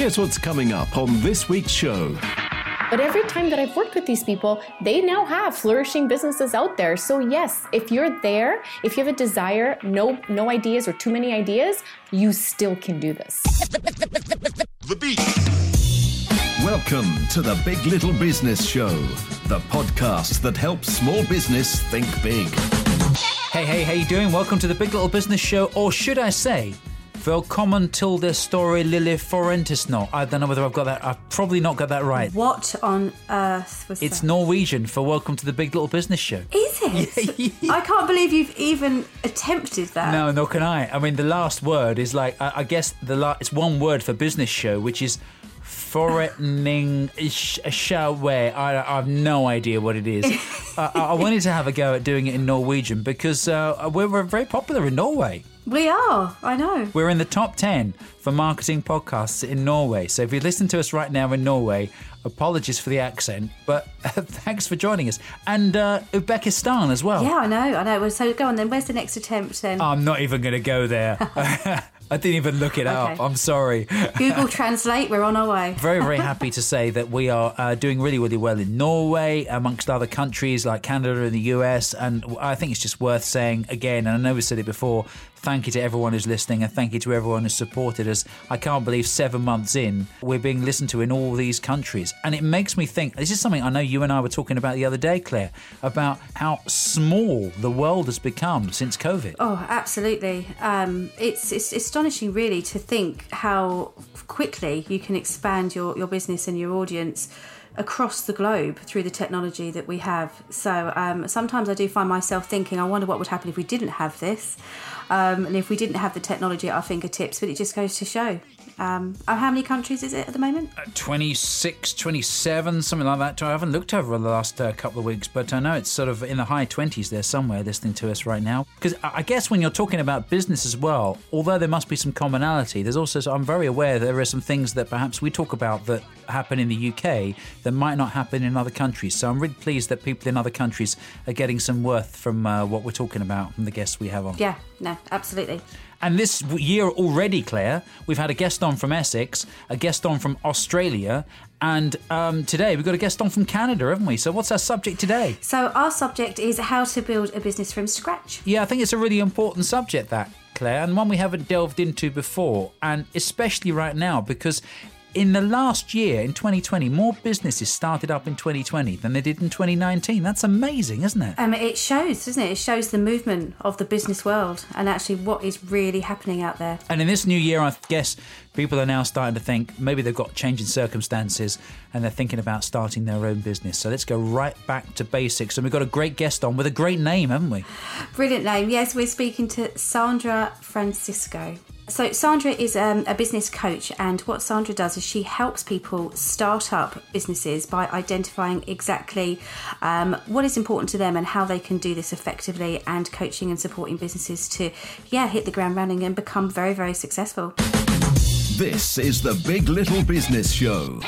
Here's what's coming up on this week's show. But every time that I've worked with these people, they now have flourishing businesses out there. So yes, if you're there, if you have a desire, no no ideas or too many ideas, you still can do this. The beat. Welcome to the Big Little Business Show, the podcast that helps small business think big. Hey, hey, how you doing? Welcome to the Big Little Business Show, or should I say, Velkommen till the story Lily Forentisno. I don't know whether I've got that. I've probably not got that right. What on earth was It's that? Norwegian for Welcome to the Big Little Business Show. Is it? I can't believe you've even attempted that. No, nor can I. I mean, the last word is like I, I guess the la- it's one word for business show, which is Forretning Showe. I, I have no idea what it is. I, I wanted to have a go at doing it in Norwegian because uh, we're, we're very popular in Norway. We are. I know. We're in the top 10 for marketing podcasts in Norway. So if you listen to us right now in Norway, apologies for the accent, but thanks for joining us. And uh, Uzbekistan as well. Yeah, I know. I know. So go on then. Where's the next attempt then? I'm not even going to go there. I didn't even look it up. I'm sorry. Google Translate. We're on our way. Very, very happy to say that we are uh, doing really, really well in Norway, amongst other countries like Canada and the US. And I think it's just worth saying again, and I know we said it before, thank you to everyone who's listening and thank you to everyone who's supported us. I can't believe seven months in, we're being listened to in all these countries. And it makes me think this is something I know you and I were talking about the other day, Claire, about how small the world has become since COVID. Oh, absolutely. Um, it's, it's astonishing, really, to think how quickly you can expand your, your business and your audience across the globe through the technology that we have. So um, sometimes I do find myself thinking, I wonder what would happen if we didn't have this, um, and if we didn't have the technology at our fingertips. But it just goes to show. Um, oh, how many countries is it at the moment? 26, 27, something like that. I haven't looked over the last uh, couple of weeks, but I know it's sort of in the high 20s there somewhere listening to us right now. Because I guess when you're talking about business as well, although there must be some commonality, there's also, I'm very aware that there are some things that perhaps we talk about that happen in the UK that might not happen in other countries. So I'm really pleased that people in other countries are getting some worth from uh, what we're talking about from the guests we have on. Yeah, no, absolutely. And this year already, Claire, we've had a guest on from Essex, a guest on from Australia, and um, today we've got a guest on from Canada, haven't we? So, what's our subject today? So our subject is how to build a business from scratch. Yeah, I think it's a really important subject, that, Claire, and one we haven't delved into before, and especially right now because. In the last year, in 2020, more businesses started up in 2020 than they did in 2019. That's amazing, isn't it? Um, it shows, doesn't it? It shows the movement of the business world and actually what is really happening out there. And in this new year, I guess people are now starting to think maybe they've got changing circumstances and they're thinking about starting their own business. So let's go right back to basics. And we've got a great guest on with a great name, haven't we? Brilliant name. Yes, we're speaking to Sandra Francisco. So, Sandra is um, a business coach, and what Sandra does is she helps people start up businesses by identifying exactly um, what is important to them and how they can do this effectively, and coaching and supporting businesses to, yeah, hit the ground running and become very, very successful. This is the Big Little Business Show.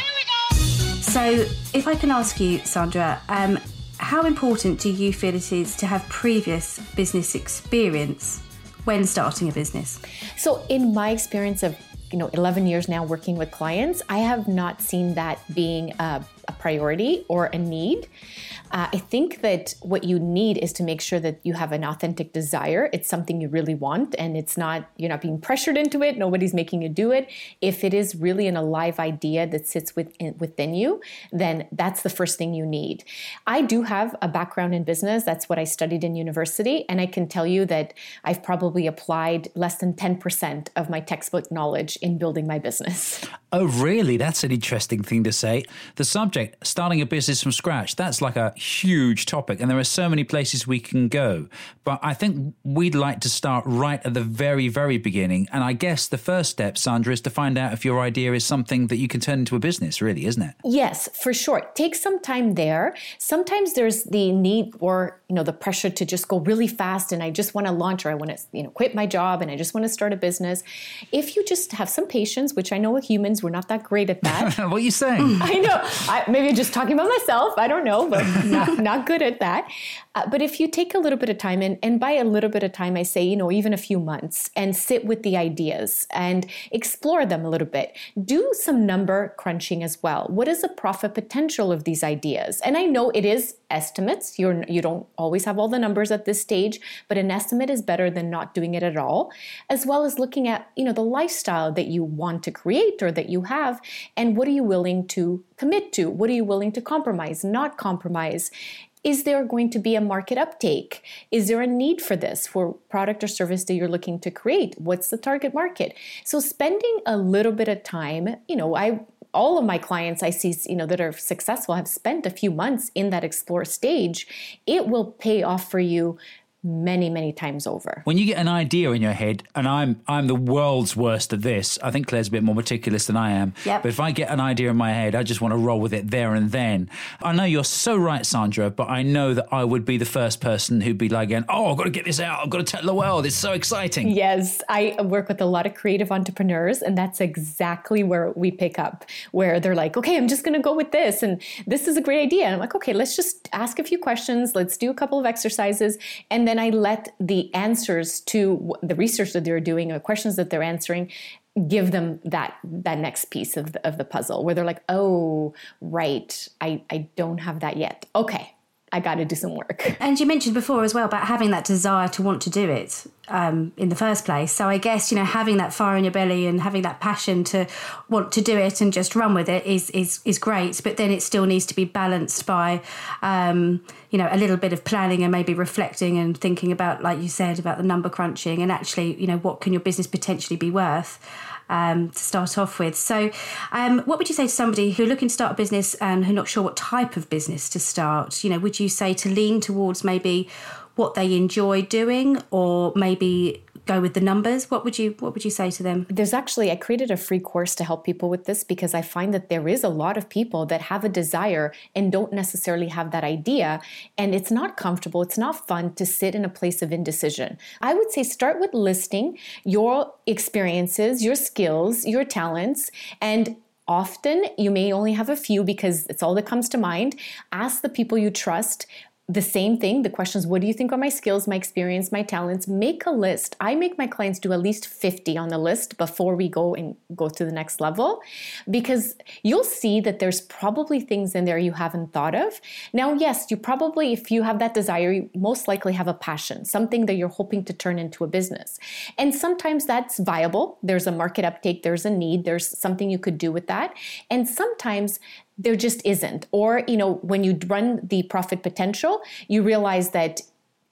So, if I can ask you, Sandra, um, how important do you feel it is to have previous business experience when starting a business? So, in my experience of you know 11 years now working with clients, I have not seen that being a, a priority or a need. Uh, I think that what you need is to make sure that you have an authentic desire. It's something you really want, and it's not you're not being pressured into it. Nobody's making you do it. If it is really an alive idea that sits within within you, then that's the first thing you need. I do have a background in business. That's what I studied in university, and I can tell you that I've probably applied less than ten percent of my textbook knowledge in building my business. Oh, really? That's an interesting thing to say. The subject, starting a business from scratch, that's like a huge topic, and there are so many places we can go. But I think we'd like to start right at the very, very beginning. And I guess the first step, Sandra, is to find out if your idea is something that you can turn into a business, really, isn't it? Yes, for sure. Take some time there. Sometimes there's the need or you know the pressure to just go really fast and I just want to launch or I want to you know quit my job and I just want to start a business. If you just have some patience, which I know with humans We're not that great at that. what are you saying? I know. I, maybe I'm just talking about myself. I don't know, but not, not good at that. Uh, but if you take a little bit of time, and, and by a little bit of time, I say, you know, even a few months, and sit with the ideas and explore them a little bit. Do some number crunching as well. What is the profit potential of these ideas? And I know it is estimates. You're you don't always have all the numbers at this stage, but an estimate is better than not doing it at all. As well as looking at you know the lifestyle that you want to create or that you have, and what are you willing to commit to? What are you willing to compromise, not compromise? Is there going to be a market uptake? Is there a need for this for product or service that you're looking to create? What's the target market? So spending a little bit of time, you know, I all of my clients I see, you know, that are successful have spent a few months in that explore stage. It will pay off for you many many times over. When you get an idea in your head and i'm i'm the world's worst at this i think claire's a bit more meticulous than i am. Yep. but if i get an idea in my head i just want to roll with it there and then. I know you're so right sandra but i know that i would be the first person who'd be like going, oh i've got to get this out. I've got to tell the world. It's so exciting. Yes i work with a lot of creative entrepreneurs and that's exactly where we pick up where they're like okay i'm just going to go with this and this is a great idea. And i'm like okay let's just ask a few questions. Let's do a couple of exercises and then then I let the answers to the research that they're doing or questions that they're answering give them that that next piece of the, of the puzzle where they're like, oh, right, I, I don't have that yet. Okay, I got to do some work. And you mentioned before as well about having that desire to want to do it um, in the first place. So I guess you know having that fire in your belly and having that passion to want to do it and just run with it is is is great. But then it still needs to be balanced by um, you know a little bit of planning and maybe reflecting and thinking about, like you said, about the number crunching and actually you know what can your business potentially be worth um, to start off with. So, um, what would you say to somebody who looking to start a business and who not sure what type of business to start? You know, would you say to lean towards maybe what they enjoy doing, or maybe go with the numbers what would you what would you say to them? There's actually i created a free course to help people with this because i find that there is a lot of people that have a desire and don't necessarily have that idea. And it's not comfortable. It's not fun to sit in a place of indecision. I would say start with listing your experiences your skills your talents. And Often, you may only have a few because it's all that comes to mind. Ask the people you trust the same thing the questions what do you think are my skills my experience my talents? Make a list. I make my clients do at least 50 on the list before we go and go to the next level because you'll see that there's probably things in there you haven't thought of. Now yes you probably if you have that desire you most likely have a passion something that you're hoping to turn into a business. And sometimes that's viable. There's a market uptake. There's a need. There's something you could do with that. And sometimes there just isn't. Or, you know, when you run the profit potential, you realize that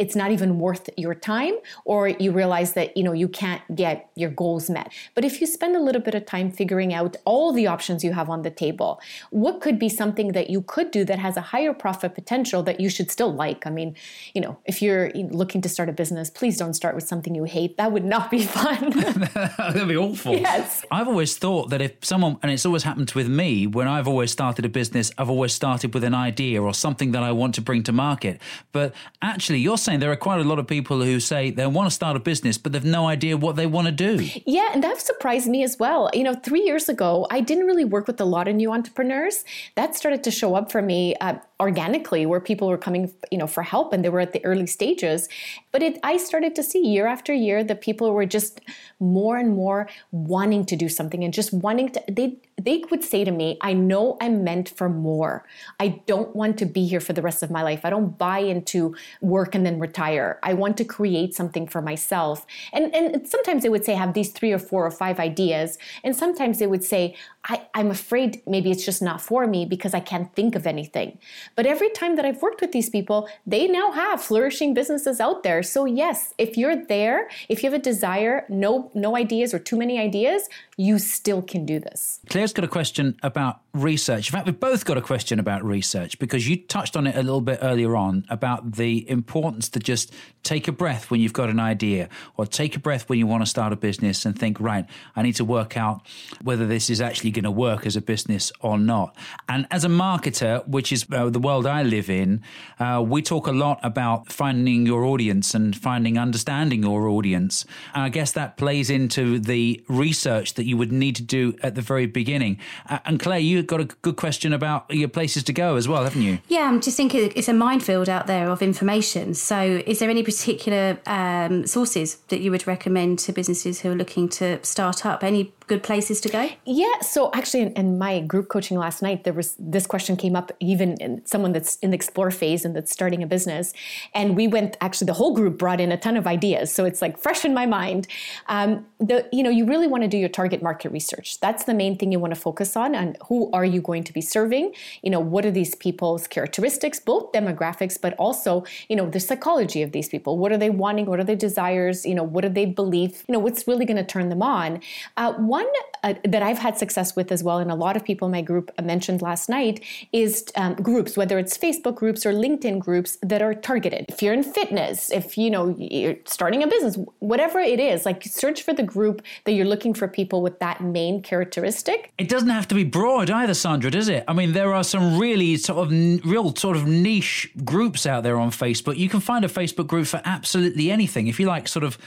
it's not even worth your time or you realize that you know you can't get your goals met. But if you spend a little bit of time figuring out all the options you have on the table what could be something that you could do that has a higher profit potential that you should still like? I mean you know if you're looking to start a business please don't start with something you hate. That would not be fun. That'd be awful. Yes. I've always thought that if someone and it's always happened with me when i've always started a business i've always started with an idea or something that i want to bring to market. But actually you're saying there are quite a lot of people who say they want to start a business, but they've no idea what they want to do. Yeah, and that surprised me as well. You know, three years ago, I didn't really work with a lot of new entrepreneurs. That started to show up for me. Uh, organically where people were coming you know for help and they were at the early stages. But it i started to see year after year that people were just more and more wanting to do something and just wanting to they they would say to me i know i'm meant for more. I don't want to be here for the rest of my life. I don't buy into work and then retire. I want to create something for myself. And and sometimes they would say have these three or four or five ideas. And sometimes they would say I, i'm afraid maybe it's just not for me because i can't think of anything but every time that I've worked with these people, they now have flourishing businesses out there. So yes, if you're there, if you have a desire, no no ideas or too many ideas, you still can do this. Claire's got a question about research. In fact, we've both got a question about research because you touched on it a little bit earlier on about the importance to just take a breath when you've got an idea or take a breath when you want to start a business and think, right, I need to work out whether this is actually going to work as a business or not. And as a marketer, which is uh, the world I live in, uh, we talk a lot about finding your audience and finding understanding your audience. And I guess that plays into the research that you would need to do at the very beginning beginning. Uh, and Claire, you got a good question about your places to go as well, haven't you? Yeah, I'm just thinking it's a minefield out there of information. So, is there any particular um, sources that you would recommend to businesses who are looking to start up? Any good places to go? Yeah. So actually, in, in, my group coaching last night, there was this question came up even in someone that's in the explore phase and that's starting a business, and we went. Actually, the whole group brought in a ton of ideas, so it's like fresh in my mind. Um, the you know you really want to do your target market research. That's the main thing you want to focus on. And who are you going to be serving? You know, what are these people's characteristics, both demographics, but also you know the psychology of these people. What are they wanting? What are their desires? You know, what do they believe? You know, what's really going to turn them on? Uh, one one uh, that I've had success with as well, and a lot of people in my group mentioned last night, is um, groups, whether it's Facebook groups or LinkedIn groups that are targeted. If you're in fitness, if you know you're starting a business, whatever it is, like search for the group that you're looking for people with that main characteristic. It doesn't have to be broad either, Sandra, does it? I mean, there are some really sort of real sort of niche groups out there on Facebook. You can find a Facebook group for absolutely anything. If you like sort of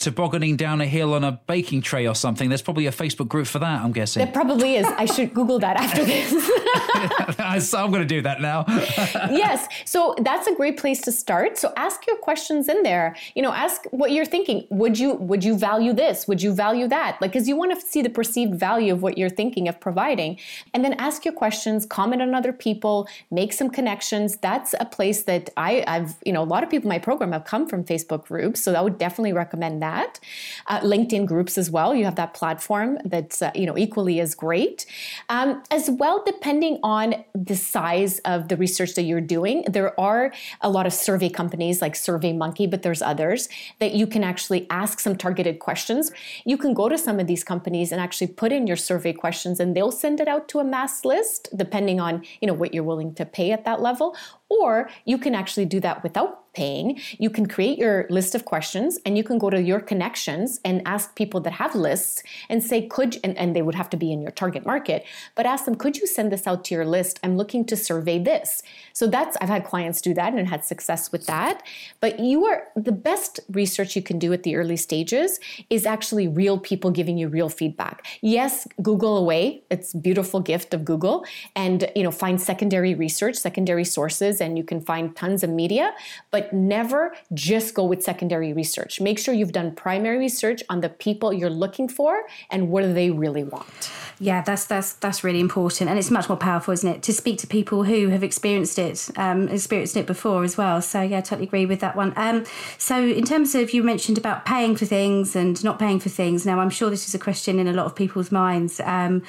tobogganing down a hill on a baking tray or something. There's probably a Facebook group for that, I'm guessing. There probably is. I should Google that after this. I'm going to do that now. yes. So that's a great place to start. So ask your questions in there. You know, ask what you're thinking. Would you would you value this? Would you value that? Like, because you want to see the perceived value of what you're thinking of providing, and then ask your questions. Comment on other people. Make some connections. That's a place that I, I've you know a lot of people in my program have come from Facebook groups. So I would definitely recommend that that. Uh, LinkedIn groups as well. You have that platform that's uh, you know equally as great. Um, as well, depending on the size of the research that you're doing, there are a lot of survey companies like SurveyMonkey, but there's others that you can actually ask some targeted questions. You can go to some of these companies and actually put in your survey questions, and they'll send it out to a mass list, depending on you know what you're willing to pay at that level. Or you can actually do that without paying. You can create your list of questions and you can go to your connections and ask people that have lists and say, could, and, and they would have to be in your target market, but ask them, could you send this out to your list? I'm looking to survey this. So that's, I've had clients do that and had success with that. But you are, the best research you can do at the early stages is actually real people giving you real feedback. Yes, Google away. It's beautiful gift of Google and, you know, find secondary research, secondary sources and you can find tons of media, but never just go with secondary research. Make sure you've done primary research on the people you're looking for and what do they really want. Yeah, that's that's that's really important, and it's much more powerful, isn't it, to speak to people who have experienced it, um, experienced it before as well. So yeah, I totally agree with that one. Um, so in terms of you mentioned about paying for things and not paying for things. Now I'm sure this is a question in a lot of people's minds. Um,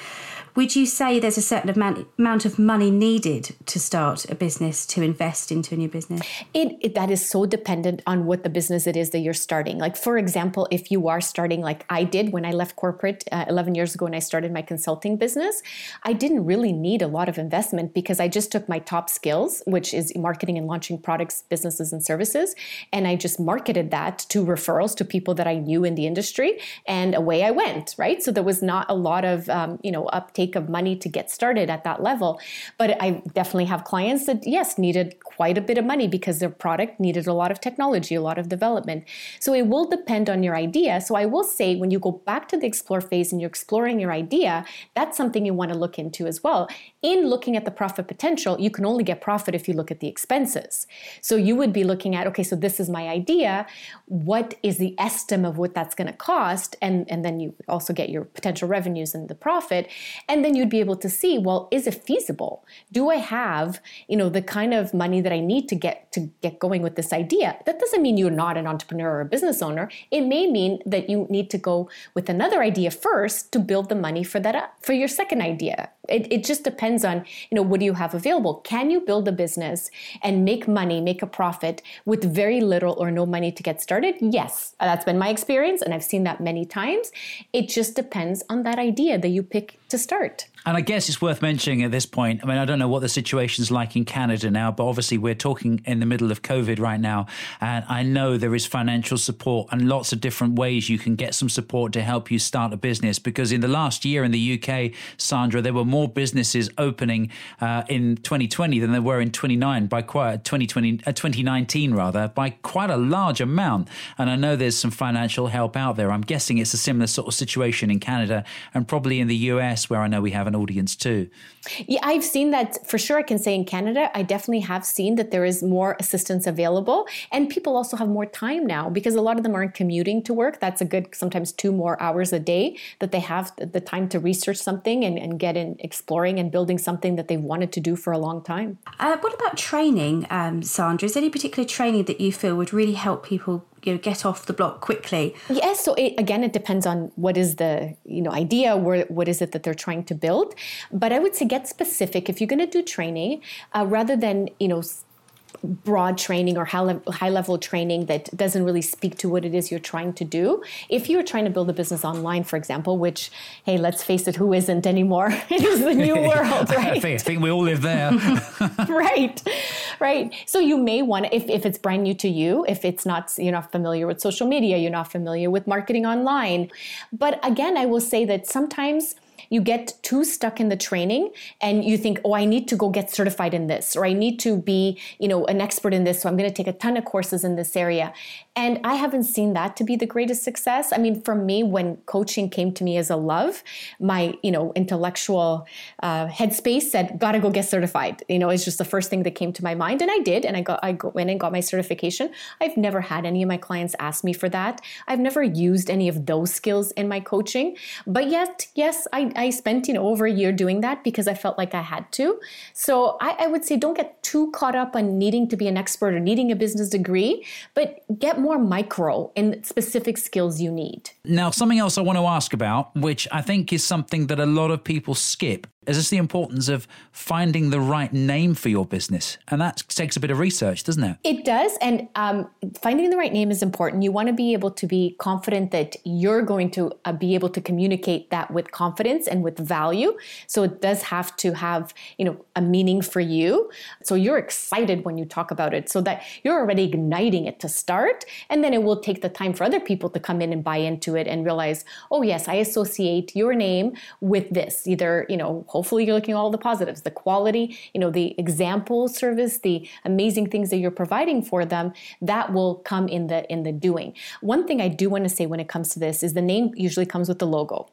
would you say there's a certain amount, amount of money needed to start a business, to invest into a new business? It, it, that is so dependent on what the business it is that you're starting. Like, for example, if you are starting, like I did when I left corporate uh, 11 years ago and I started my consulting business, I didn't really need a lot of investment because I just took my top skills, which is marketing and launching products, businesses, and services, and I just marketed that to referrals to people that I knew in the industry, and away I went, right? So there was not a lot of, um, you know, uptake of money to get started at that level. But I definitely have clients that, yes, needed quite a bit of money because their product needed a lot of technology, a lot of development. So it will depend on your idea. So I will say when you go back to the explore phase and you're exploring your idea, that's something you want to look into as well. In looking at the profit potential, you can only get profit if you look at the expenses. So you would be looking at, okay, so this is my idea. What is the estimate of what that's going to cost? And, and then you also get your potential revenues and the profit. And then you'd be able to see, well, is it feasible? Do I have, you know, the kind of money that I need to get to get going with this idea? That doesn't mean you're not an entrepreneur or a business owner. It may mean that you need to go with another idea first to build the money for that for your second idea. It, it just depends on, you know, what do you have available? Can you build a business and make money, make a profit with very little or no money to get started? Yes, that's been my experience and I've seen that many times. It just depends on that idea that you pick to start. And I guess it's worth mentioning at this point. I mean, I don't know what the situation's like in Canada now, but obviously we're talking in the middle of COVID right now. And I know there is financial support and lots of different ways you can get some support to help you start a business. Because in the last year in the UK, Sandra, there were more businesses opening uh, in 2020 than there were in 29 by quite 2020 uh, 2019 rather by quite a large amount. And I know there's some financial help out there. I'm guessing it's a similar sort of situation in Canada and probably in the US where I know we have an audience too. Yeah, I've seen that for sure. I can say in Canada, I definitely have seen that there is more assistance available, and people also have more time now because a lot of them aren't commuting to work. That's a good sometimes two more hours a day that they have the time to research something and, and get in exploring and building something that they've wanted to do for a long time. Uh, what about training, um, Sandra? Is there any particular training that you feel would really help people you know get off the block quickly yes so it, again it depends on what is the you know idea where, what is it that they're trying to build but i would say get specific if you're going to do training uh, rather than you know broad training or high level, high level training that doesn't really speak to what it is you're trying to do. If you're trying to build a business online, for example, which, hey, let's face it, who isn't anymore? it is the new world, right? I think, I think we all live there. right, right. So you may want to, if, if it's brand new to you, if it's not, you're not familiar with social media, you're not familiar with marketing online. But again, I will say that sometimes you get too stuck in the training and you think, oh, I need to go get certified in this, or I need to be, you know, an expert in this. So I'm going to take a ton of courses in this area. And I haven't seen that to be the greatest success. I mean, for me, when coaching came to me as a love, my, you know, intellectual uh, headspace said, gotta go get certified. You know, it's just the first thing that came to my mind. And I did. And I got, I went and got my certification. I've never had any of my clients ask me for that. I've never used any of those skills in my coaching. But yet, yes, I, I spent, you know, over a year doing that because I felt like I had to. So I, I would say don't get too caught up on needing to be an expert or needing a business degree, but get more micro in specific skills you need. Now, something else I want to ask about, which I think is something that a lot of people skip, is this the importance of finding the right name for your business? And that takes a bit of research, doesn't it? It does. And um, finding the right name is important. You want to be able to be confident that you're going to uh, be able to communicate that with confidence and with value. So it does have to have, you know, a meaning for you. So you're excited when you talk about it so that you're already igniting it to start. And then it will take the time for other people to come in and buy into it and realize, oh, yes, I associate your name with this. Either, you know, hopefully you're looking at all the positives, the quality, you know, the example service, the amazing things that you're providing for them, that will come in the in the doing. One thing I do want to say when it comes to this is the name usually comes with the logo.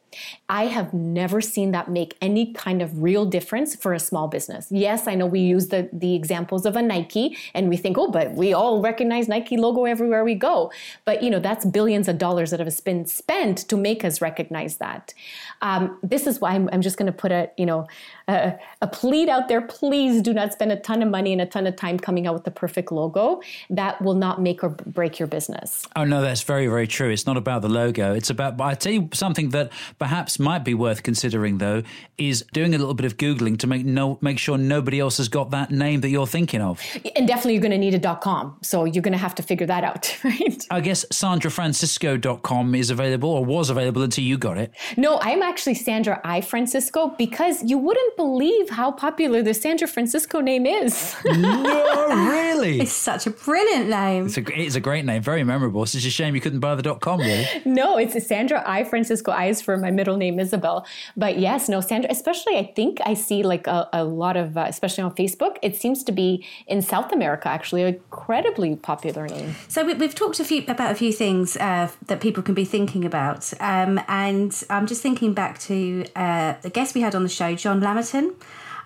I have never seen that make any kind of real difference for a small business. Yes, I know we use the the examples of a Nike and we think, "Oh, but we all recognize Nike logo everywhere we go." But, you know, that's billions of dollars that have been spent to make us recognize that. Um, this is why I'm, I'm just going to put a, you know, a, a plead out there. Please do not spend a ton of money and a ton of time coming out with the perfect logo. That will not make or break your business. Oh, no, that's very, very true. It's not about the logo. It's about, but I tell you something that perhaps might be worth considering though, is doing a little bit of Googling to make no, make sure nobody else has got that name that you're thinking of. And definitely you're going to need a .com. So you're going to have to figure that out, right? I guess sandrafrancisco.com is available or was available until you got it. No, I'm actually Sandra I Francisco because you wouldn't believe how popular the Sandra Francisco name is. no, really? It's such a brilliant name. It's a, it's a great name, very memorable. It's just a shame you couldn't buy the dot .com, really. no, it's Sandra I Francisco. I is for my middle name, Isabel. But yes, no, Sandra, especially I think I see like a, a lot of, uh, especially on Facebook, it seems to be in South America actually an incredibly popular name. So we, have talked a few about a few things uh, that people can be thinking about. Um, and I'm just thinking back to uh, the guest we had on the show, John Lamerton,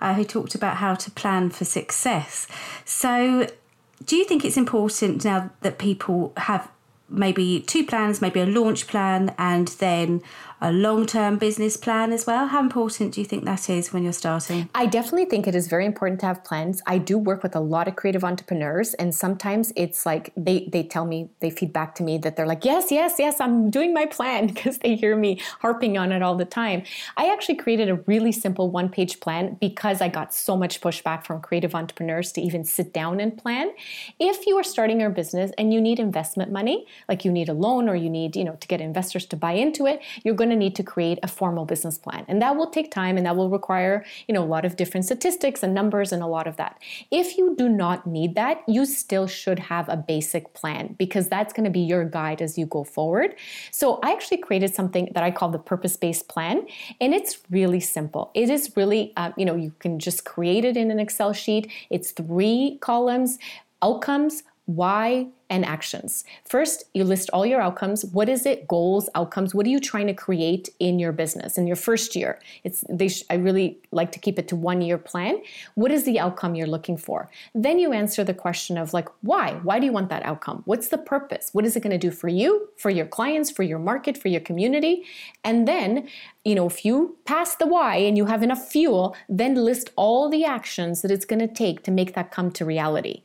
uh, who talked about how to plan for success. So, do you think it's important now that people have maybe two plans, maybe a launch plan, and then a long term business plan as well? How important do you think that is when you're starting? I definitely think it is very important to have plans. I do work with a lot of creative entrepreneurs, and sometimes it's like they, they tell me, they feed back to me that they're like, yes, yes, yes, I'm doing my plan because they hear me harping on it all the time. I actually created a really simple one page plan because I got so much pushback from creative entrepreneurs to even sit down and plan. If you are starting your business and you need investment money, like you need a loan or you need, you know, to get investors to buy into it, you're going to need to create a formal business plan. And that will take time and that will require, you know, a lot of different statistics and numbers and a lot of that. If you do not need that, you still should have a basic plan because that's going to be your guide as you go forward. So I actually created something that I call the purpose-based plan and it's really simple. It is really, uh, you know, you can just create it in an Excel sheet. It's three columns, outcomes, why, and actions. First, you list all your outcomes. What is it? Goals, outcomes. What are you trying to create in your business in your first year? It's they sh- I really like to keep it to one year plan. What is the outcome you're looking for? Then you answer the question of like why? Why do you want that outcome? What's the purpose? What is it going to do for you, for your clients, for your market, for your community? And then, you know, if you pass the why and you have enough fuel, then list all the actions that it's going to take to make that come to reality.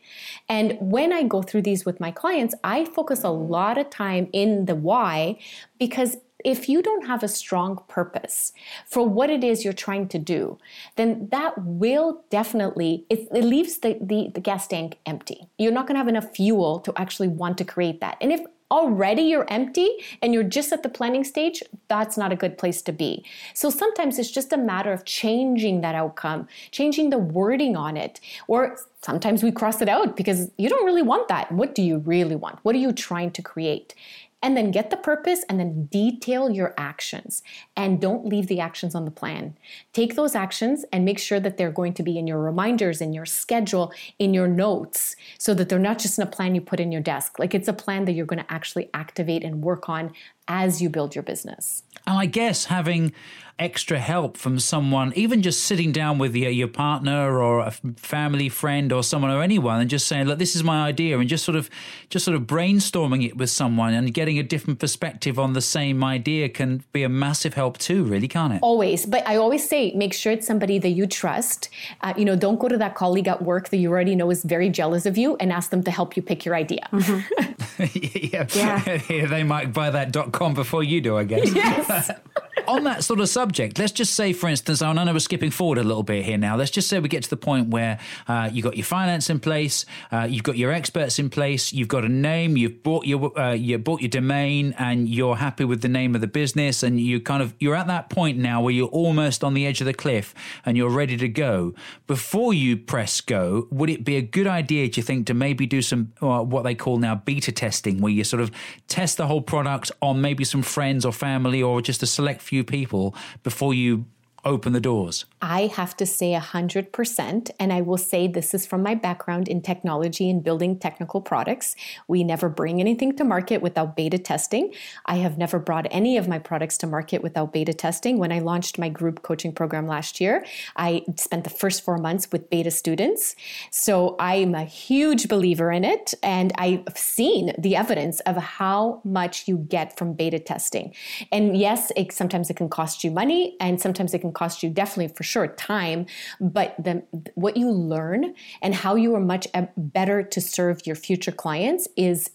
And when I go through these with my clients, I focus a lot of time in the why because if you don't have a strong purpose for what it is you're trying to do, then that will definitely, it, it leaves the, the, the gas tank empty. You're not going to have enough fuel to actually want to create that. And if already you're empty and you're just at the planning stage, that's not a good place to be. So sometimes it's just a matter of changing that outcome, changing the wording on it, or sometimes we cross it out because you don't really want that. What do you really want? What are you trying to create? And then get the purpose and then detail your actions and don't leave the actions on the plan. Take those actions and make sure that they're going to be in your reminders, in your schedule, in your notes, so that they're not just in a plan you put in your desk. Like it's a plan that you're going to actually activate and work on as you build your business. And I guess having extra help from someone, even just sitting down with your, your partner or a family friend or someone or anyone and just saying, look, this is my idea and just sort of just sort of brainstorming it with someone and getting a different perspective on the same idea can be a massive help too, really, can't it? Always. But I always say, make sure it's somebody that you trust. Uh, you know, don't go to that colleague at work that you already know is very jealous of you and ask them to help you pick your idea. Mm-hmm. yeah. yeah. they might buy that dot com before you do, I guess. Yes. On that sort of subject, let's just say, for instance, I know we're skipping forward a little bit here now. Let's just say we get to the point where uh, you've got your finance in place, uh, you've got your experts in place, you've got a name, you've bought your uh, you bought your domain, and you're happy with the name of the business, and you kind of you're at that point now where you're almost on the edge of the cliff and you're ready to go. Before you press go, would it be a good idea, do you think, to maybe do some uh, what they call now beta testing, where you sort of test the whole product on maybe some friends or family or just a select few people before you open the doors? I have to say 100%. And I will say this is from my background in technology and building technical products. We never bring anything to market without beta testing. I have never brought any of my products to market without beta testing. When I launched my group coaching program last year, I spent the first four months with beta students. So I'm a huge believer in it. And I've seen the evidence of how much you get from beta testing. And yes, it, sometimes it can cost you money and sometimes it can cost you definitely for sure time, but the, what you learn and how you are much uh, better to serve your future clients is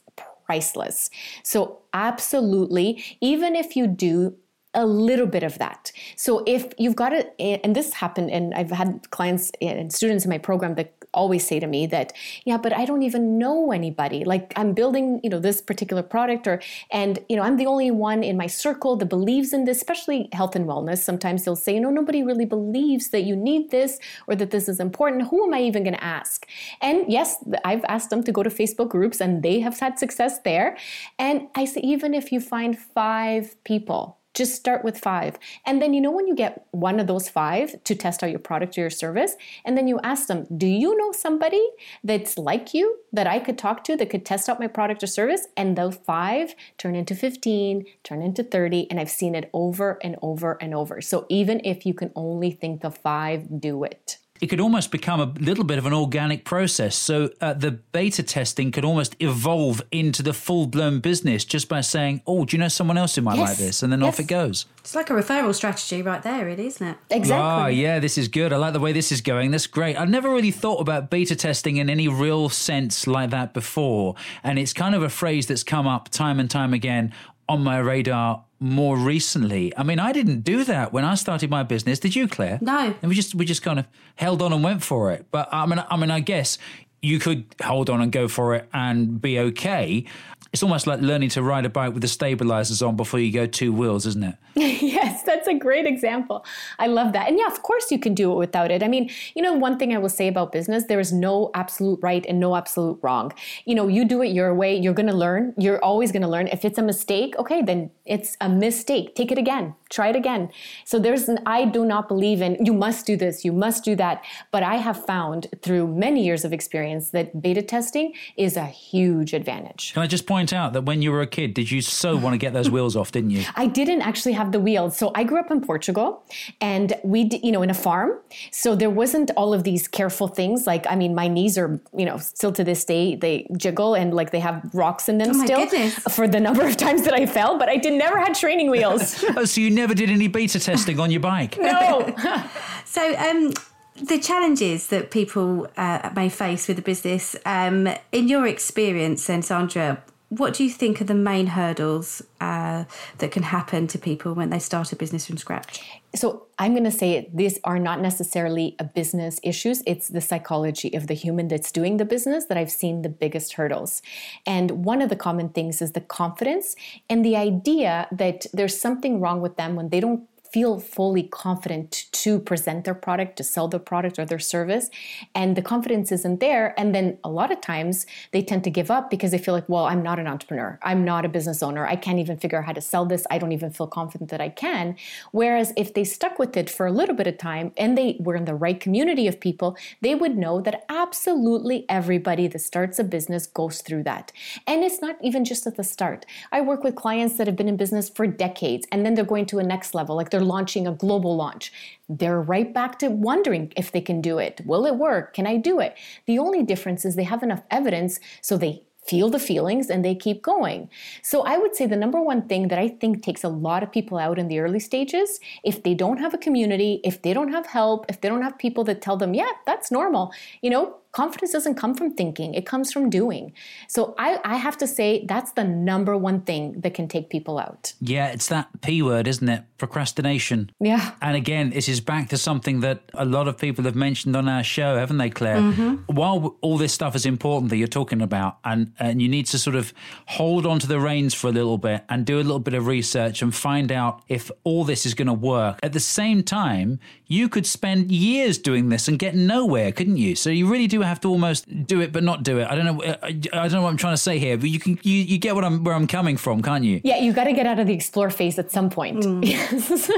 priceless. So, absolutely, even if you do a little bit of that. So if you've got it, and this happened, and I've had clients and students in my program that always say to me that, yeah, but I don't even know anybody. Like I'm building, you know, this particular product, or and you know, I'm the only one in my circle that believes in this, especially health and wellness. Sometimes they'll say, you know, nobody really believes that you need this or that this is important. Who am I even going to ask? And yes, I've asked them to go to Facebook groups, and they have had success there. And I say, even if you find five people just start with five. And then, you know, when you get one of those five to test out your product or your service, and then you ask them, Do you know somebody that's like you that I could talk to that could test out my product or service? And those five turn into 15, turn into 30. And I've seen it over and over and over. So even if you can only think of five, do it it could almost become a little bit of an organic process. So uh, the beta testing could almost evolve into the full blown business just by saying, "Oh, do you know someone else who might yes. like this?" And then yes. off it goes. It's like a referral strategy right there, really, isn't it? Exactly. Ah, yeah, this is good. I like the way this is going. That's great. I've never really thought about beta testing in any real sense like that before, and it's kind of a phrase that's come up time and time again on my radar more recently. I mean, I didn't do that when I started my business. Did you, Claire? No. And we just we just kind of held on and went for it. But I mean, I mean, I guess you could hold on and go for it and be okay. It's almost like learning to ride a bike with the stabilizers on before you go two wheels, isn't it? yes, that's a great example. I love that. And yeah, of course you can do it without it. I mean, you know, one thing I will say about business, there is no absolute right and no absolute wrong. You know, you do it your way, you're going to learn. You're always going to learn. If it's a mistake, okay, then it's a mistake. Take it again. Try it again. So there's an, I do not believe in you must do this, you must do that. But I have found through many years of experience that beta testing is a huge advantage. Can I just point out that when you were a kid, did you so want to get those wheels off, didn't you? I didn't actually have the wheels. So I grew up in Portugal and we, you know, in a farm. So there wasn't all of these careful things. Like, I mean, my knees are, you know, still to this day, they jiggle and like they have rocks in them oh still goodness. for the number of times that I fell, but I did never had training wheels. oh, so you never did any beta testing on your bike? no. So, um, the challenges that people uh, may face with the business, um, in your experience, then, Sandra, what do you think are the main hurdles uh, that can happen to people when they start a business from scratch? So I'm going to say these are not necessarily a business issues. It's the psychology of the human that's doing the business that I've seen the biggest hurdles. And one of the common things is the confidence and the idea that there's something wrong with them when they don't feel fully confident to present their product, to sell their product or their service, and the confidence isn't there. And then a lot of times they tend to give up because they feel like, well, I'm not an entrepreneur, I'm not a business owner, I can't even figure out how to sell this, I don't even feel confident that I can. Whereas if they stuck with it for a little bit of time and they were in the right community of people, they would know that absolutely everybody that starts a business goes through that. And it's not even just at the start. I work with clients that have been in business for decades and then they're going to a next level, like they're launching a global launch. They're right back to wondering if they can do it. Will it work? Can I do it? The only difference is they have enough evidence so they feel the feelings and they keep going. So I would say the number one thing that I think takes a lot of people out in the early stages, if they don't have a community, if they don't have help, if they don't have people that tell them, yeah, that's normal, you know, confidence doesn't come from thinking, it comes from doing. So I, I have to say that's the number one thing that can take people out. Yeah, it's that P word, isn't it? Procrastination. Yeah. And again, this is back to something that a lot of people have mentioned on our show, haven't they, Claire? Mm-hmm. While all this stuff is important that you're talking about, and, and you need to sort of hold on to the reins for a little bit and do a little bit of research and find out if all this is going to work. At the same time, you could spend years doing this and get nowhere, couldn't you? So you really do have to almost do it but not do it. I don't know. Uh, I don't know what I'm trying to say here, but you can you, you get what I'm where I'm coming from, can't you? Yeah, you got to get out of the explore phase at some point. Mm. Yes.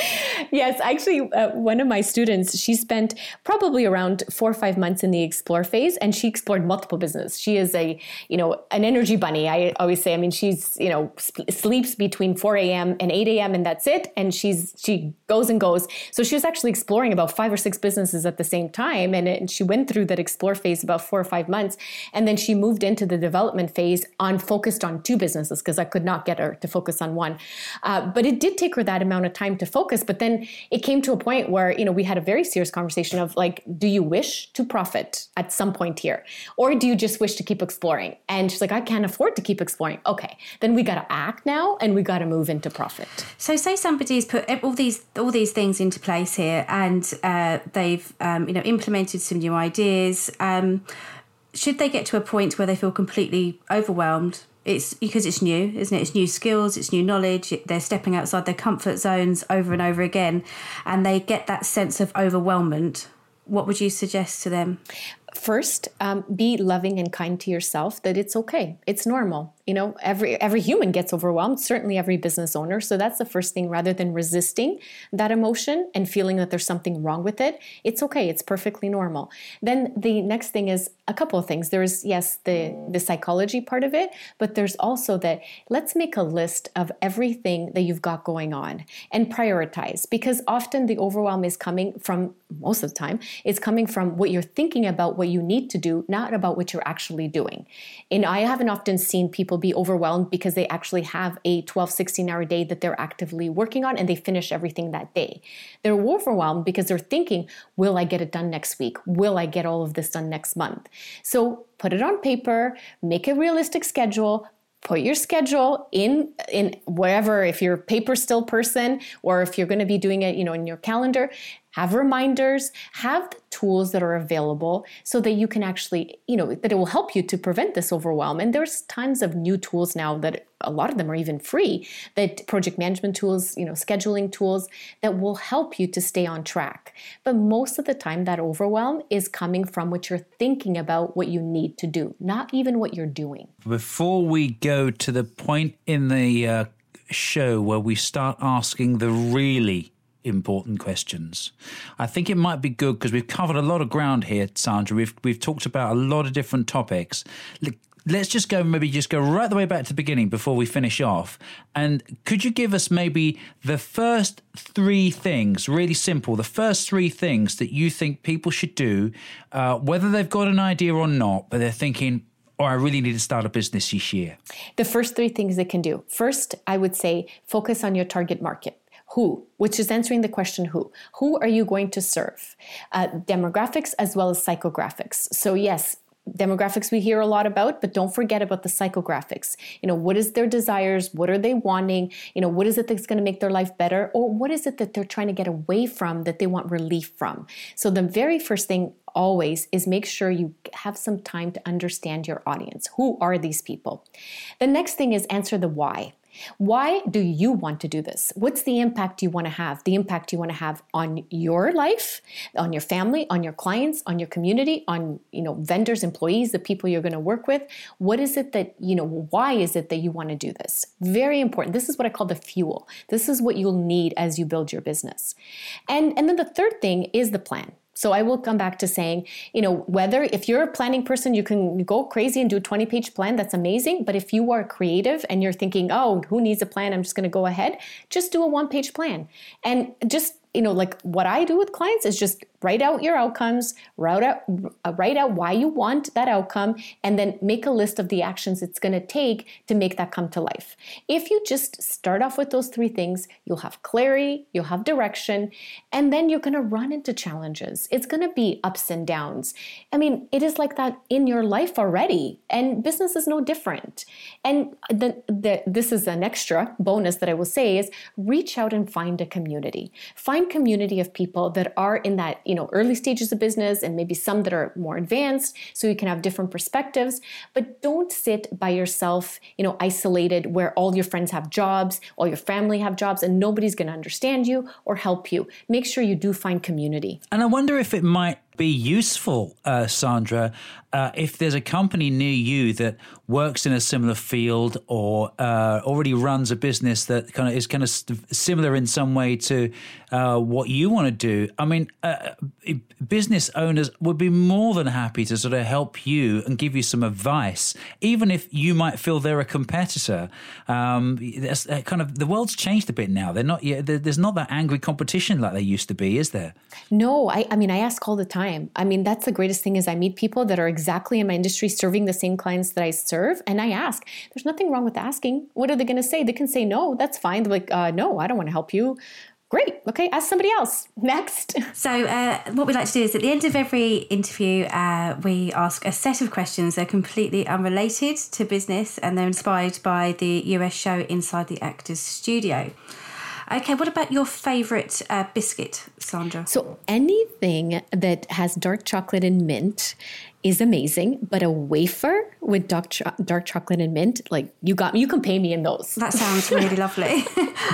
yes, actually, uh, one of my students, she spent probably around four or five months in the explore phase, and she explored multiple business. She is a, you know, an energy bunny. I always say. I mean, she's, you know, sp- sleeps between four a.m. and eight a.m. and that's it. And she's she goes and goes. So she was actually exploring about five or six businesses at the same time, and, it, and she went through that explore phase about four or five months, and then she moved into the development phase on focused on two businesses because I could not get her to focus on one. Uh, but it did take her that amount of time to focus. But then it came to a point where you know we had a very serious conversation of like do you wish to profit at some point here or do you just wish to keep exploring and she's like i can't afford to keep exploring okay then we got to act now and we got to move into profit So, say somebody's put all these all these things into place here, and uh, they've um, you know implemented some new ideas. Um, should they get to a point where they feel completely overwhelmed? It's because it's new, isn't it? It's new skills, it's new knowledge. They're stepping outside their comfort zones over and over again, and they get that sense of overwhelmment. What would you suggest to them? First um, be loving and kind to yourself that it's okay. It's normal. You know every every human gets overwhelmed certainly every business owner. So that's the first thing rather than resisting that emotion and feeling that there's something wrong with it it's okay. It's perfectly normal. Then the next thing is a couple of things. There's yes the the psychology part of it but there's also that let's make a list of everything that you've got going on and prioritize because often the overwhelm is coming from most of the time it's coming from what you're thinking about what you need to do not about what you're actually doing. And i haven't often seen people be overwhelmed because they actually have a 12 16 hour day that they're actively working on and they finish everything that day. They're overwhelmed because they're thinking will i get it done next week? Will i get all of this done next month? So put it on paper make a realistic schedule put your schedule in in wherever if you're a paper still person or if you're going to be doing it you know in your calendar have reminders, have the tools that are available so that you can actually, you know, that it will help you to prevent this overwhelm. And there's tons of new tools now that a lot of them are even free that project management tools you know scheduling tools that will help you to stay on track but most of the time that overwhelm is coming from what you're thinking about what you need to do not even what you're doing before we go to the point in the uh, show where we start asking the really important questions. I think it might be good because we've covered a lot of ground here, Sandra. We've we've talked about a lot of different topics let's just go maybe just go right the way back to the beginning before we finish off. And could you give us maybe the first three things, really simple, the first three things that you think people should do, uh, whether they've got an idea or not, but they're thinking, oh, I really need to start a business this year? The first three things they can do. First, I would say focus on your target market who, which is answering the question who. Who are you going to serve? Uh, demographics as well as psychographics. So, yes, demographics we hear a lot about but don't forget about the psychographics. You know what is their desires? What are they wanting? You know what is it that's going to make their life better? Or what is it that they're trying to get away from that they want relief from? So the very first thing always is make sure you have some time to understand your audience. Who are these people? The next thing is answer the why why do you want to do this? What's the impact you want to have? The impact you want to have on your life, on your family, on your clients, on your community, on, you know, vendors, employees, the people you're going to work with. What is it that, you know, why is it that you want to do this? Very important. This is what I call the fuel. This is what you'll need as you build your business. And and then the third thing is the plan. So I will come back to saying, you know, whether if you're a planning person, you can go crazy and do a 20 page plan, that's amazing. But if you are creative and you're thinking, oh, who needs a plan? I'm just going to go ahead, just do a one page plan. And just you know, like what I do with clients is just write out your outcomes, write out, uh, write out why you want that outcome, and then make a list of the actions it's going to take to make that come to life. If you just start off with those three things, you'll have clarity, you'll have direction, and then you're going to run into challenges. It's going to be ups and downs. I mean, it is like that in your life already, and business is no different. And the, the, this is an extra bonus that I will say is reach out and find a community. Find find community of people that are in that you know early stages of business and maybe some that are more advanced so you can have different perspectives. But don't sit by yourself you know isolated where all your friends have jobs all your family have jobs and nobody's going to understand you or help you. Make sure you do find community. And i wonder if it might be useful, uh, Sandra, uh, if there's a company near you that works in a similar field or uh, already runs a business that kind of is kind of similar in some way to uh, what you want to do. I mean, uh, business owners would be more than happy to sort of help you and give you some advice, even if you might feel they're a competitor. Um, uh, kind of the world's changed a bit now. They're not. There's not that angry competition like there used to be, is there? No, I, I mean, I ask all the time time. I mean, that's the greatest thing is I meet people that are exactly in my industry serving the same clients that I serve. And I ask, there's nothing wrong with asking. What are they going to say? They can say no, that's fine. They're like, uh, no, I don't want to help you. Great. Okay, ask somebody else. Next. So, uh, what we like to do is at the end of every interview, uh, we ask a set of questions. They're completely unrelated to business and they're inspired by the US show Inside the Actors Studio. Okay, what about your favourite uh, biscuit, Sandra? So anything that has dark chocolate and mint is amazing, but a wafer with dark, cho- dark chocolate and mint, like you got me, you can pay me in those. That sounds really lovely.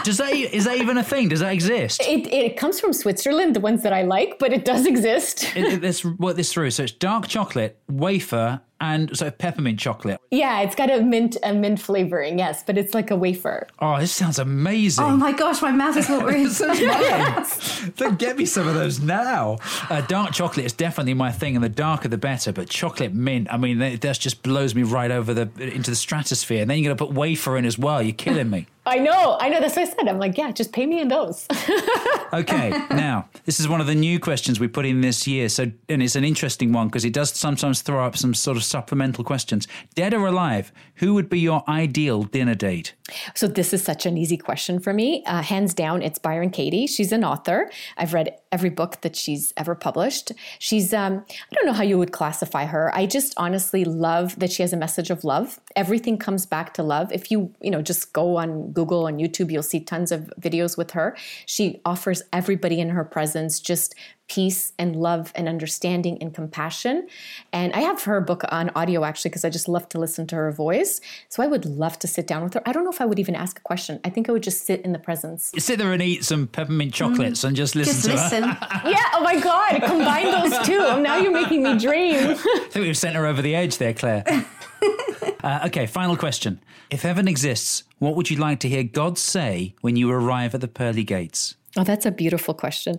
does that is that even a thing? Does that exist? It, it comes from Switzerland, the ones that I like, but it does exist. it, let's work this through. So it's dark chocolate, wafer, and so peppermint chocolate. Yeah, it's got a mint a mint flavoring, yes, but it's like a wafer. Oh, this sounds amazing. Oh my gosh, my mouth is watering. So yes. Then get me some of those now. Uh, dark chocolate is definitely my thing, and the darker the better. But chocolate mint, I mean, that just blows me right over the into the stratosphere. And then you're going to put wafer in as well. You're killing me. I know, I know. That's what I said. I'm like, yeah, just pay me in those. okay, now this is one of the new questions we put in this year. So, and it's an interesting one because it does sometimes throw up some sort of supplemental questions. Dead or alive, who would be your ideal dinner date? So this is such an easy question for me. Uh, hands down, it's Byron Katie. She's an author. I've read every book that she's ever published. She's um, I don't know how you would classify her. I just honestly love that she has a message of love. Everything comes back to love. If you you know just go on Google and YouTube, you'll see tons of videos with her. She offers everybody in her presence just peace and love and understanding and compassion. And I have her book on audio actually because I just love to listen to her voice. So I would love to sit down with her. I don't know if I would even ask a question. I think I would just sit in the presence. You sit there and eat some peppermint chocolates mm. and just listen just to listen. her. yeah, oh my God, combine those two. Now you're making me dream. I think we've sent her over the edge there, Claire. uh, okay, final question. If heaven exists, what would you like to hear God say when you arrive at the pearly gates? Oh, that's a beautiful question.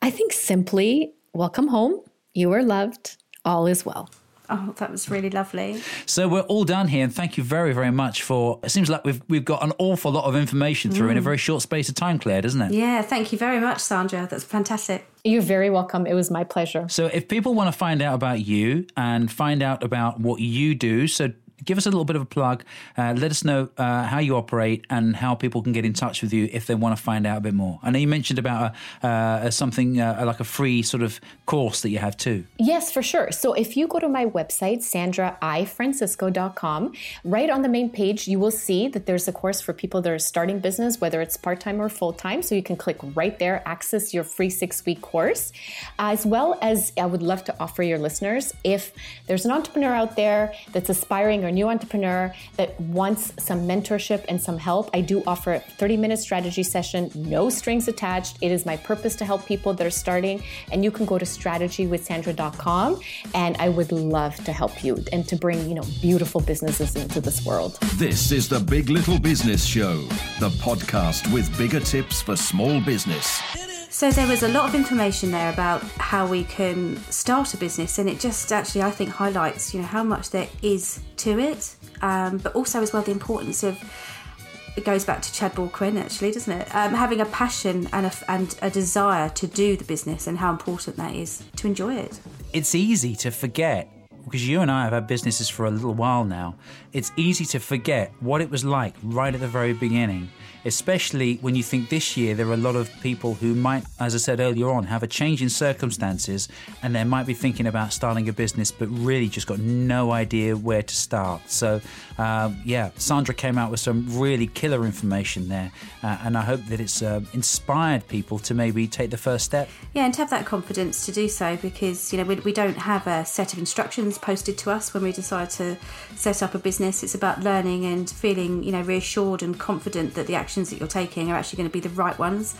I think simply, welcome home. You are loved. All is well. Oh, that was really lovely. So we're all done here, and thank you very, very much for. It seems like we've we've got an awful lot of information through mm. in a mm. very short space of time, Claire, doesn't it? Yeah, thank you very much, Sandra. That's fantastic. You're very welcome. It was my pleasure. So, if people want to find out about you and find out about what you do, so give us a little bit of a plug. Uh, let us know uh, how you operate and how people can get in touch with you if they want to find out a bit more. I know you mentioned about a, uh, something uh, like a free sort of course that you have too. Yes, for sure. So if you go to my website, sandraifrancisco.com, right on the main page, you will see that there's a course for people that are starting business, whether it's part time or full time. So you can click right there, access your free six week course. As well as I would love to offer your listeners if there's an entrepreneur out there that's aspiring or new entrepreneur that wants some mentorship and some help, I do offer a 30 minute strategy session, no strings attached. It is my purpose to help people that are starting. And you can go to strategywithsandra.com and I would love to help you and to bring, you know, beautiful businesses into this world. This is the Big Little Business Show, the podcast with bigger tips for small business. So there was a lot of information there about how we can start a business, and it just actually I think highlights you know how much there is to it, um, but also as well the importance of. It goes back to Chad Ball Quinn, actually, doesn't it? Um, having a passion and a, and a desire to do the business, and how important that is to enjoy it. It's easy to forget because you and I have had businesses for a little while now. It's easy to forget what it was like right at the very beginning especially when you think this year there are a lot of people who might, as I said earlier on, have a change in circumstances and they might be thinking about starting a business but really just got no idea where to start. So, uh, yeah, Sandra came out with some really killer information there, uh, and I hope that it's uh, inspired people to maybe take the first step. Yeah, and to have that confidence to do so because, you know, we, we don't have a set of instructions posted to us when we decide to set up a business. It's about learning and feeling, you know, reassured and confident that the actions that you're taking are actually going to be the right ones.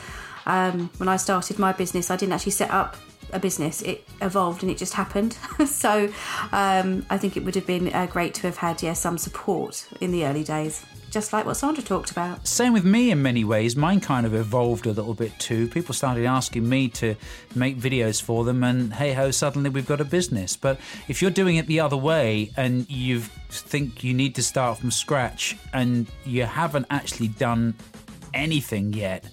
Um, when I started my business, I didn't actually set up a business. It evolved and it just happened. so um, I think it would have been uh, great to have had, yeah, some support in the early days just like what Sandra talked about. Same with me in many ways. Mine kind of evolved a little bit too. People started asking me to make videos for them, and hey ho, suddenly we've got a business. But if you're doing it the other way and you think you need to start from scratch and you haven't actually done anything yet,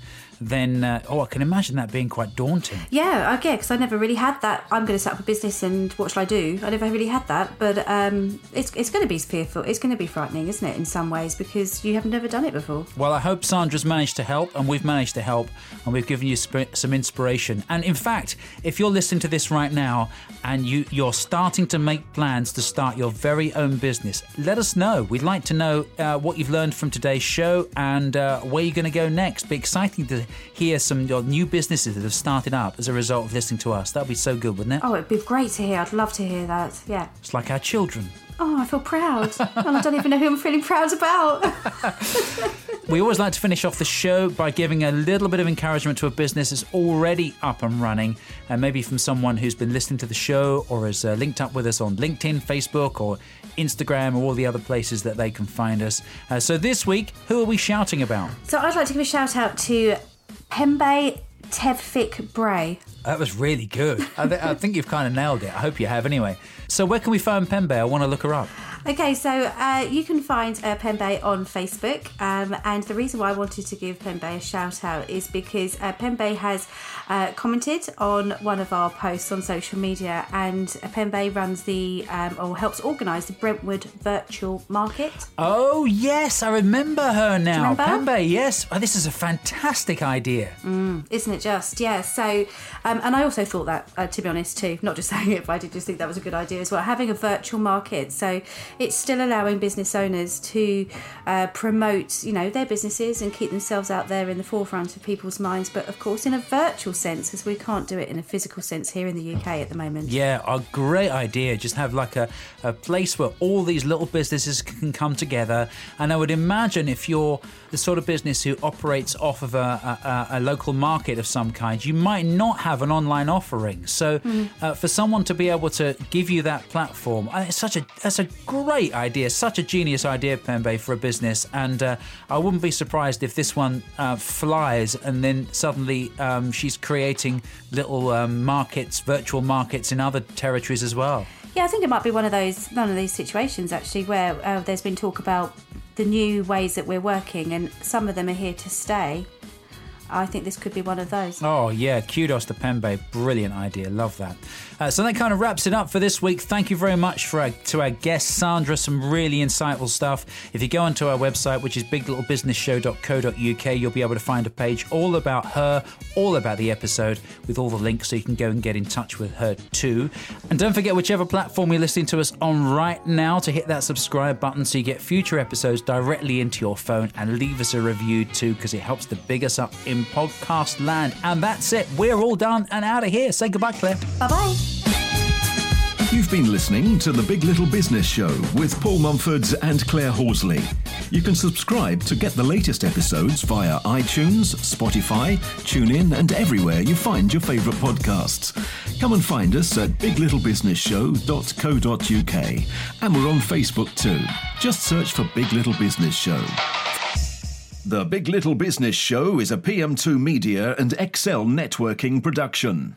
then uh, oh, I can imagine that being quite daunting. Yeah, I get because I never really had that. I'm going to set up a business and what shall I do? I never really had that, but um, it's it's going to be fearful. It's going to be frightening, isn't it? In some ways because you have never done it before. Well, I hope Sandra's managed to help, and we've managed to help, and we've given you sp- some inspiration. And in fact, if you're listening to this right now and you you're starting to make plans to start your very own business, let us know. We'd like to know uh, what you've learned from today's show and uh, where you're going to go next. Be exciting to hear some your new businesses that have started up as a result of listening to us. That'd be so good, wouldn't it? Oh, it'd be great to hear. I'd love to hear that. Yeah. It's like our children. Oh, I feel proud. and I don't even know who I'm feeling proud about. we always like to finish off the show by giving a little bit of encouragement to a business that's already up and running, and maybe from someone who's been listening to the show or has uh, linked up with us on LinkedIn, Facebook, or Instagram, or all the other places that they can find us. Uh, so this week, who are we shouting about? So I'd like to give a shout out to Pembe Tevfik Bray. That was really good. I, th- I think you've kind of nailed it. I hope you have anyway. So, where can we find Pembe? I want to look her up. Okay, so uh, you can find uh, Pembe on Facebook, um, and the reason why I wanted to give Pembe a shout out is because uh, Pembe has uh, commented on one of our posts on social media, and Pembe runs the um, or helps organise the Brentwood Virtual Market. Oh yes, I remember her now. Remember? Pembe, yes, oh, this is a fantastic idea, mm, isn't it? Just yeah. So um, Um, and I also thought that, uh, to be honest, too, not just saying it, but I did just think that was a good idea as well. Having a virtual market, so it's still allowing business owners to uh, promote, you know, their businesses and keep themselves out there in the forefront of people's minds, but of course in a virtual sense, as we can't do it in a physical sense here in the UK at the moment. Yeah, a great idea. Just have like a, a place where all these little businesses can come together. And I would imagine if you're the sort of business who operates off of a, a, a local market of some kind, you might not have an online offering. So mm. uh, for someone to be able to give you that platform, uh, it's such a that's a great idea, such a genius idea, Pembe, for a business. And uh, I wouldn't be surprised if this one uh, flies and then suddenly um, she's creating little um, markets, virtual markets in other territories as well. Yeah, I think it might be one of those one of these situations actually where uh, there's been talk about the new ways that we're working, and some of them are here to stay. I think this could be one of those. Oh, yeah. Kudos to Pembe. Brilliant idea. Love that. Uh, so that kind of wraps it up for this week. Thank you very much for our, to our guest, Sandra. Some really insightful stuff. If you go onto our website, which is biglittlebusinessshow.co.uk, you'll be able to find a page all about her, all about the episode, with all the links so you can go and get in touch with her too. And don't forget, whichever platform you're listening to us on right now, to hit that subscribe button so you get future episodes directly into your phone and leave us a review too, because it helps to big us up in podcast land. And that's it. We're all done and out of here. Say goodbye, Claire. Bye bye. You've been listening to The Big Little Business Show with Paul Mumford and Claire Horsley. You can subscribe to get the latest episodes via iTunes, Spotify, TuneIn, and everywhere you find your favourite podcasts. Come and find us at biglittlebusinessshow.co.uk. And we're on Facebook too. Just search for Big Little Business Show. The Big Little Business Show is a PM2 Media and Excel networking production.